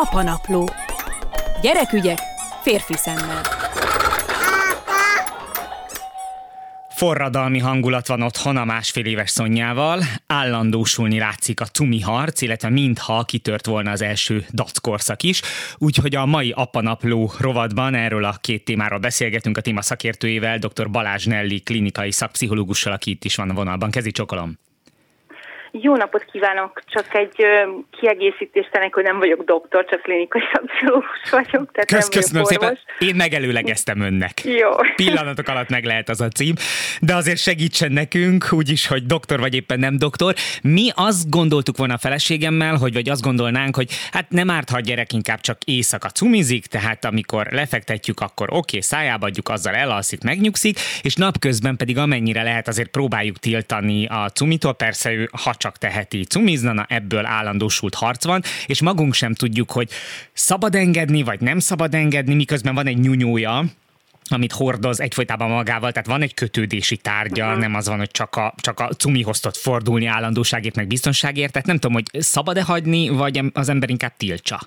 Apanapló. Gyerekügyek férfi szemmel. Forradalmi hangulat van otthon a másfél éves szonyával, állandósulni látszik a cumi harc, illetve mintha kitört volna az első dackorszak is, úgyhogy a mai apanapló rovatban erről a két témáról beszélgetünk a téma szakértőjével, dr. Balázs Nelli klinikai szakpszichológussal, aki itt is van a vonalban. Kezi csokolom! Jó napot kívánok! Csak egy kiegészítést tennék, hogy nem vagyok doktor, csak klinikai szakpszichológus vagyok. Tehát Kösz, köszönöm szépen. Én megelőlegeztem önnek. Jó. Pillanatok alatt meg lehet az a cím. De azért segítsen nekünk, úgyis, hogy doktor vagy éppen nem doktor. Mi azt gondoltuk volna a feleségemmel, hogy vagy azt gondolnánk, hogy hát nem árt, ha a gyerek inkább csak éjszaka cumizik, tehát amikor lefektetjük, akkor oké, okay, szájába adjuk, azzal elalszik, megnyugszik, és napközben pedig amennyire lehet azért próbáljuk tiltani a cumitól. Persze ő, ha csak teheti cumiznana, ebből állandósult harc van, és magunk sem tudjuk, hogy szabad engedni, vagy nem szabad engedni, miközben van egy nyúnyója, amit hordoz egyfolytában magával, tehát van egy kötődési tárgya, uh-huh. nem az van, hogy csak a, csak a cumihoz tud fordulni állandóságért, meg biztonságért, tehát nem tudom, hogy szabad-e hagyni, vagy az ember inkább tiltsa.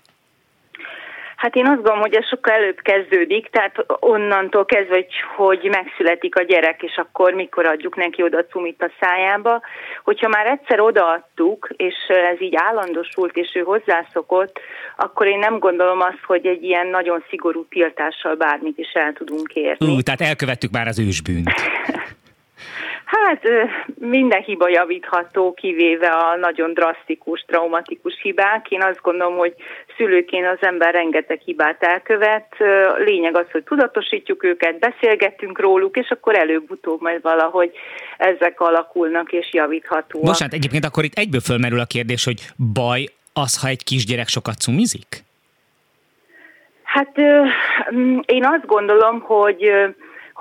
Hát én azt gondolom, hogy ez sokkal előbb kezdődik, tehát onnantól kezdve, hogy, hogy megszületik a gyerek, és akkor mikor adjuk neki oda a cumit a szájába. Hogyha már egyszer odaadtuk, és ez így állandosult, és ő hozzászokott, akkor én nem gondolom azt, hogy egy ilyen nagyon szigorú tiltással bármit is el tudunk érni. Ú, tehát elkövettük már az ősbűnt. Hát minden hiba javítható, kivéve a nagyon drasztikus, traumatikus hibák. Én azt gondolom, hogy szülőként az ember rengeteg hibát elkövet. Lényeg az, hogy tudatosítjuk őket, beszélgetünk róluk, és akkor előbb-utóbb majd valahogy ezek alakulnak és javíthatóak. Bocsánat, egyébként akkor itt egyből fölmerül a kérdés, hogy baj az, ha egy kisgyerek sokat cumizik? Hát én azt gondolom, hogy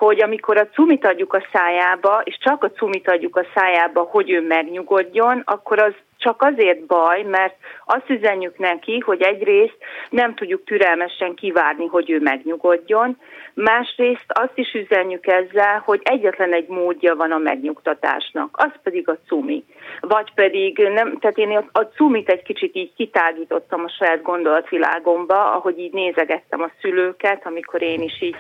hogy amikor a cumit adjuk a szájába, és csak a cumit adjuk a szájába, hogy ő megnyugodjon, akkor az csak azért baj, mert azt üzenjük neki, hogy egyrészt nem tudjuk türelmesen kivárni, hogy ő megnyugodjon, másrészt azt is üzenjük ezzel, hogy egyetlen egy módja van a megnyugtatásnak, az pedig a cumi. Vagy pedig, nem, tehát én a cumit egy kicsit így kitágítottam a saját gondolatvilágomba, ahogy így nézegettem a szülőket, amikor én is így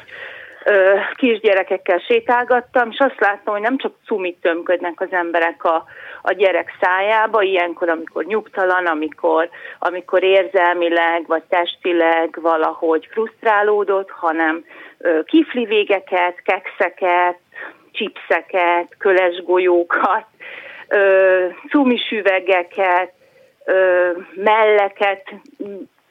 kisgyerekekkel sétálgattam, és azt láttam, hogy nem csak cumit tömködnek az emberek a, a gyerek szájába, ilyenkor, amikor nyugtalan, amikor, amikor érzelmileg vagy testileg valahogy frusztrálódott, hanem kifli végeket, kekszeket, chipseket, köles golyókat, cumis üvegeket, melleket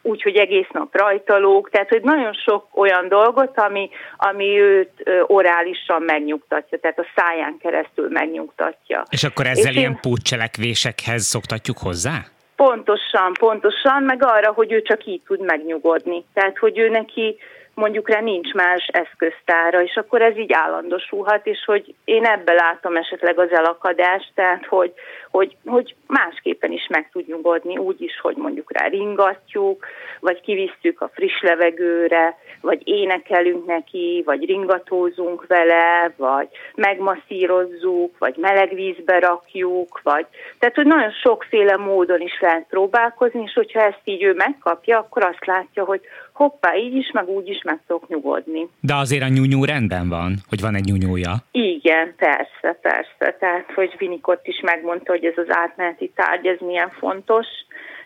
úgyhogy egész nap rajtalók, tehát hogy nagyon sok olyan dolgot, ami, ami őt orálisan megnyugtatja, tehát a száján keresztül megnyugtatja. És akkor ezzel És ilyen én... pótcselekvésekhez szoktatjuk hozzá? Pontosan, pontosan, meg arra, hogy ő csak így tud megnyugodni. Tehát, hogy ő neki mondjuk rá nincs más eszköztára, és akkor ez így állandósulhat, és hogy én ebbe látom esetleg az elakadást, tehát hogy, hogy, hogy másképpen is meg tud nyugodni, úgy is, hogy mondjuk rá ringatjuk, vagy kivisztük a friss levegőre, vagy énekelünk neki, vagy ringatózunk vele, vagy megmasszírozzuk, vagy meleg vízbe rakjuk, vagy tehát, hogy nagyon sokféle módon is lehet próbálkozni, és hogyha ezt így ő megkapja, akkor azt látja, hogy hoppá, így is, meg úgy is meg tudok nyugodni. De azért a nyúnyó rendben van, hogy van egy nyúnyója. Igen, persze, persze. Tehát, hogy Vinikott is megmondta, hogy ez az átmeneti tárgy, ez milyen fontos.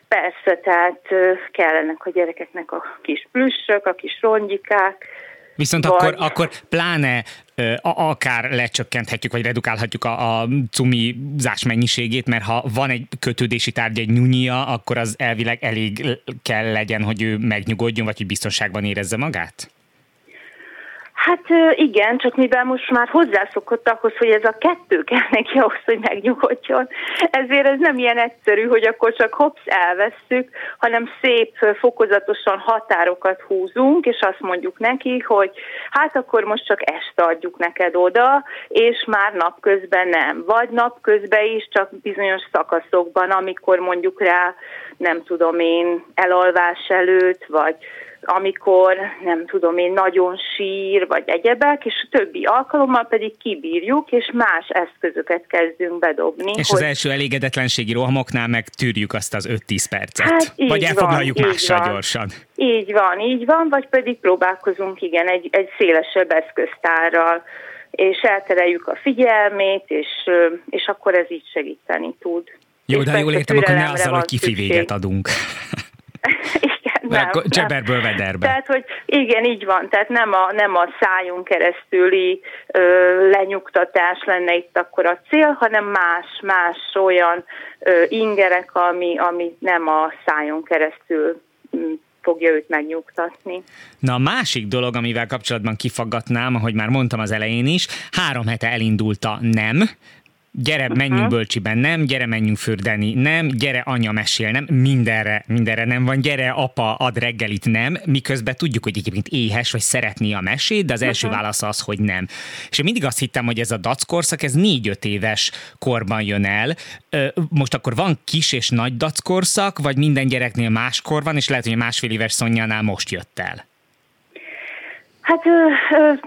Persze, tehát kellenek a gyerekeknek a kis plüssök, a kis rongyikák, Viszont vagy... akkor, akkor pláne akár lecsökkenthetjük, vagy redukálhatjuk a, a cumizás mennyiségét, mert ha van egy kötődési tárgy, egy nyúnyia, akkor az elvileg elég kell legyen, hogy ő megnyugodjon, vagy hogy biztonságban érezze magát? Hát igen, csak mivel most már hozzászokott ahhoz, hogy ez a kettő kell neki ahhoz, hogy megnyugodjon, ezért ez nem ilyen egyszerű, hogy akkor csak hopsz elvesszük, hanem szép fokozatosan határokat húzunk, és azt mondjuk neki, hogy hát akkor most csak este adjuk neked oda, és már napközben nem. Vagy napközben is, csak bizonyos szakaszokban, amikor mondjuk rá, nem tudom én, elalvás előtt, vagy amikor nem tudom én, nagyon sír, vagy egyebek, és a többi alkalommal pedig kibírjuk, és más eszközöket kezdünk bedobni. És hogy... az első elégedetlenségi rohamoknál meg tűrjük azt az 5-10 percet. Hát, vagy elfoglaljuk van, mással van. gyorsan. Így van, így van, vagy pedig próbálkozunk, igen, egy, egy szélesebb eszköztárral, és eltereljük a figyelmét, és, és akkor ez így segíteni tud. Jó, és de jól értem, akkor ne azzal, hogy kifi véget adunk. nem, Cseberből vederbe. Tehát, hogy igen, így van, tehát nem a, nem a szájon keresztüli ö, lenyugtatás lenne itt akkor a cél, hanem más, más olyan ö, ingerek, ami, ami nem a szájon keresztül fogja őt megnyugtatni. Na a másik dolog, amivel kapcsolatban kifaggatnám, ahogy már mondtam az elején is, három hete elindult a nem, gyere, uh-huh. menjünk bölcsiben, nem, gyere, menjünk fürdeni, nem, gyere, anya mesél, nem, mindenre, mindenre nem van, gyere, apa, ad reggelit, nem, miközben tudjuk, hogy egyébként éhes, vagy szeretné a mesét, de az első uh-huh. válasz az, hogy nem. És én mindig azt hittem, hogy ez a dackorszak, ez négy-öt éves korban jön el. Most akkor van kis és nagy dackorszak, vagy minden gyereknél máskor van, és lehet, hogy a másfél éves Szonyánál most jött el? Hát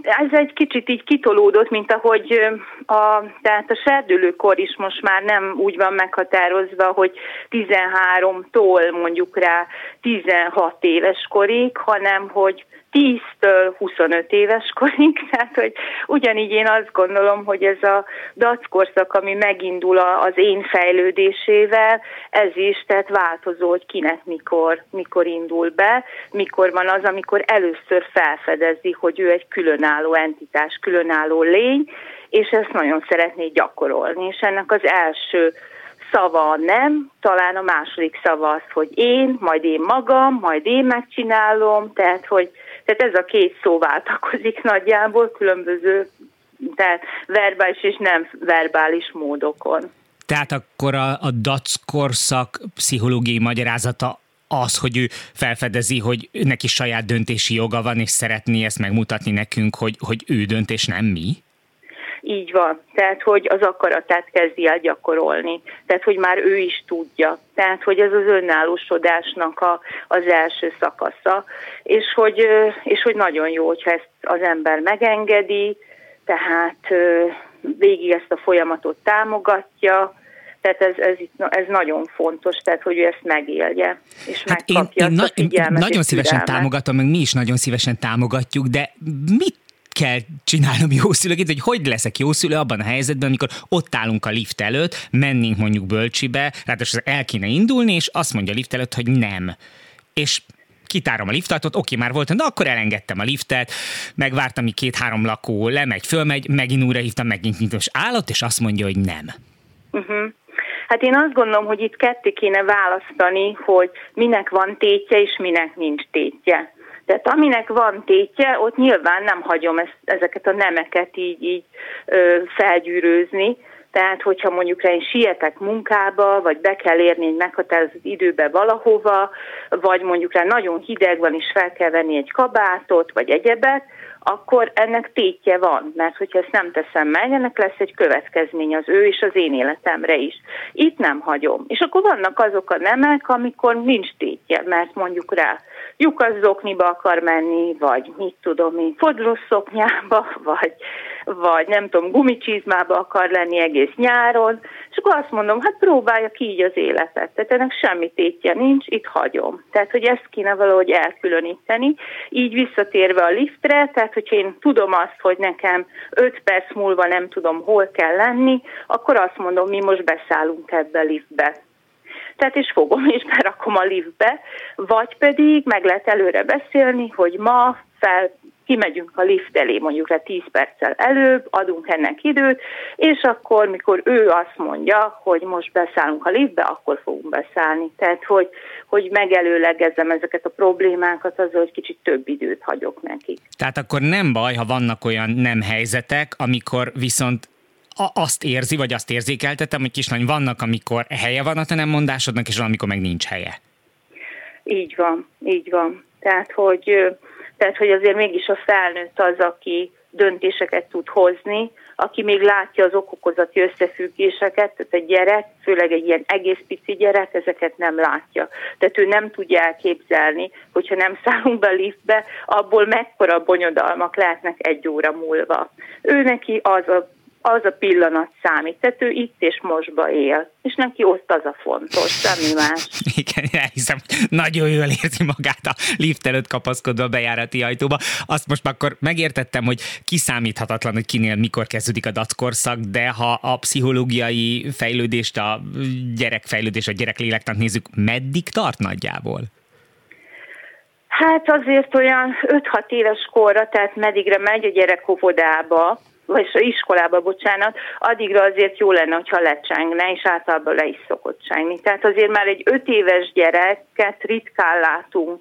ez egy kicsit így kitolódott, mint ahogy a, tehát a serdülőkor is most már nem úgy van meghatározva, hogy 13-tól mondjuk rá 16 éves korig, hanem hogy 10-től 25 éves korig, tehát hogy ugyanígy én azt gondolom, hogy ez a dackorszak, ami megindul az én fejlődésével, ez is, tehát változó, hogy kinek mikor, mikor indul be, mikor van az, amikor először felfedezi, hogy ő egy különálló entitás, különálló lény, és ezt nagyon szeretné gyakorolni, és ennek az első szava nem, talán a második szava az, hogy én, majd én magam, majd én megcsinálom, tehát hogy tehát ez a két szó váltakozik nagyjából különböző tehát verbális és nem verbális módokon. Tehát akkor a, a DAC korszak pszichológiai magyarázata az, hogy ő felfedezi, hogy neki saját döntési joga van, és szeretné ezt megmutatni nekünk, hogy, hogy ő döntés, nem mi? Így van, tehát hogy az akaratát kezdi el gyakorolni, tehát hogy már ő is tudja, tehát hogy ez az önállósodásnak a, az első szakasza, és hogy, és hogy nagyon jó, hogyha ezt az ember megengedi, tehát végig ezt a folyamatot támogatja, tehát ez, ez, ez nagyon fontos, tehát hogy ő ezt megélje, és hát megkapja én, én, na, én nagyon szívesen támogatom, meg mi is nagyon szívesen támogatjuk, de mit kell csinálnom jó szülőként, hogy hogy leszek jó szülő abban a helyzetben, amikor ott állunk a lift előtt, mennénk mondjuk bölcsibe, ráadásul el kéne indulni, és azt mondja a lift előtt, hogy nem. És kitárom a liftet, oké, már volt, de akkor elengedtem a liftet, megvártam, amíg két-három lakó lemegy, fölmegy, megint újra hívtam, megint nyitom, és állott, és azt mondja, hogy nem. Uh-huh. Hát én azt gondolom, hogy itt ketté kéne választani, hogy minek van tétje, és minek nincs tétje. Tehát aminek van tétje, ott nyilván nem hagyom ezt, ezeket a nemeket így, így ö, felgyűrőzni, tehát, hogyha mondjuk én sietek munkába, vagy be kell érni egy meghatározott időbe valahova, vagy mondjuk rá nagyon hideg van, és fel kell venni egy kabátot, vagy egyebet, akkor ennek tétje van, mert hogyha ezt nem teszem meg, ennek lesz egy következmény az ő és az én életemre is. Itt nem hagyom. És akkor vannak azok a nemek, amikor nincs tétje, mert mondjuk rá lyukasszokniba akar menni, vagy mit tudom én, fodlosszoknyába, vagy, vagy nem tudom, gumicsizmába akar lenni egész nyáron, és akkor azt mondom, hát próbálja ki így az életet. Tehát ennek semmi tétje nincs, itt hagyom. Tehát, hogy ezt kéne valahogy elkülöníteni. Így visszatérve a liftre, tehát, hogyha én tudom azt, hogy nekem 5 perc múlva nem tudom, hol kell lenni, akkor azt mondom, mi most beszállunk ebbe a liftbe tehát és fogom és berakom a liftbe, vagy pedig meg lehet előre beszélni, hogy ma fel kimegyünk a lift elé mondjuk le 10 perccel előbb, adunk ennek időt, és akkor, mikor ő azt mondja, hogy most beszállunk a liftbe, akkor fogunk beszállni. Tehát, hogy, hogy megelőlegezzem ezeket a problémákat, azzal, hogy kicsit több időt hagyok neki. Tehát akkor nem baj, ha vannak olyan nem helyzetek, amikor viszont azt érzi, vagy azt érzékeltetem, hogy kislány, vannak, amikor helye van a te nem mondásodnak, és van, amikor meg nincs helye. Így van, így van. Tehát, hogy, tehát, hogy azért mégis a felnőtt az, aki döntéseket tud hozni, aki még látja az okokozati összefüggéseket, tehát egy gyerek, főleg egy ilyen egész pici gyerek, ezeket nem látja. Tehát ő nem tudja elképzelni, hogyha nem szállunk be a liftbe, abból mekkora bonyodalmak lehetnek egy óra múlva. Ő neki az a az a pillanat számít. Tehát ő itt és mostba él, és neki ott az a fontos, semmi más. Igen, elhiszem, nagyon jól érzi magát a lift előtt kapaszkodva a bejárati ajtóba. Azt most akkor megértettem, hogy kiszámíthatatlan, hogy kinél mikor kezdődik a dackorszak, de ha a pszichológiai fejlődést, a gyerekfejlődést, a gyerek lélektant nézzük, meddig tart nagyjából? Hát azért olyan 5-6 éves korra, tehát medigre megy a gyerek óvodába, vagy iskolába, bocsánat, addigra azért jó lenne, hogyha lecsengne, és általában le is szokott csengni. Tehát azért már egy öt éves gyereket ritkán látunk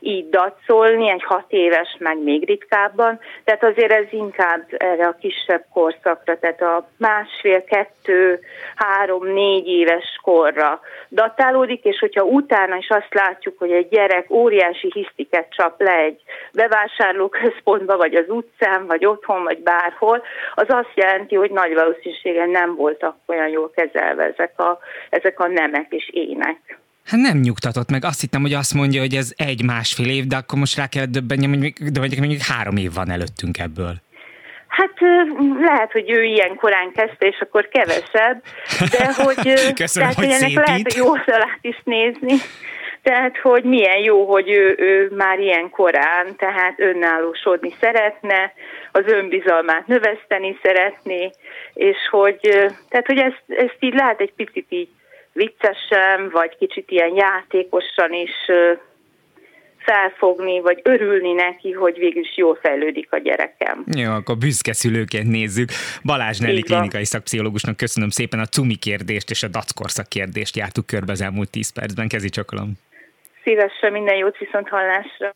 így dacolni, egy hat éves meg még ritkábban, tehát azért ez inkább erre a kisebb korszakra, tehát a másfél, kettő, három, négy éves korra datálódik, és hogyha utána is azt látjuk, hogy egy gyerek óriási hisztiket csap le egy bevásárlóközpontba, vagy az utcán, vagy otthon, vagy bárhol, az azt jelenti, hogy nagy valószínűséggel nem voltak olyan jól kezelve ezek a, ezek a nemek és ének. Hát nem nyugtatott meg. Azt hittem, hogy azt mondja, hogy ez egy-másfél év, de akkor most rá kellett döbbenjem, hogy még, de mondjuk, mondjuk három év van előttünk ebből. Hát lehet, hogy ő ilyen korán kezdte, és akkor kevesebb, de hogy, Köszönöm, tehát, hogy ennek szépít. lehet jó oldalát is nézni. Tehát, hogy milyen jó, hogy ő, ő már ilyen korán, tehát önállósodni szeretne, az önbizalmát növeszteni szeretné, és hogy, tehát, hogy ezt, ezt így lehet egy picit így viccesen, vagy kicsit ilyen játékosan is felfogni, vagy örülni neki, hogy végül is jól fejlődik a gyerekem. Jó, akkor büszke szülőként nézzük. Balázs Nelly klinikai szakpszichológusnak köszönöm szépen a cumi kérdést és a dackorszak kérdést jártuk körbe az elmúlt 10 percben. Kezi csokolom. Szívesen minden jót viszont hallásra.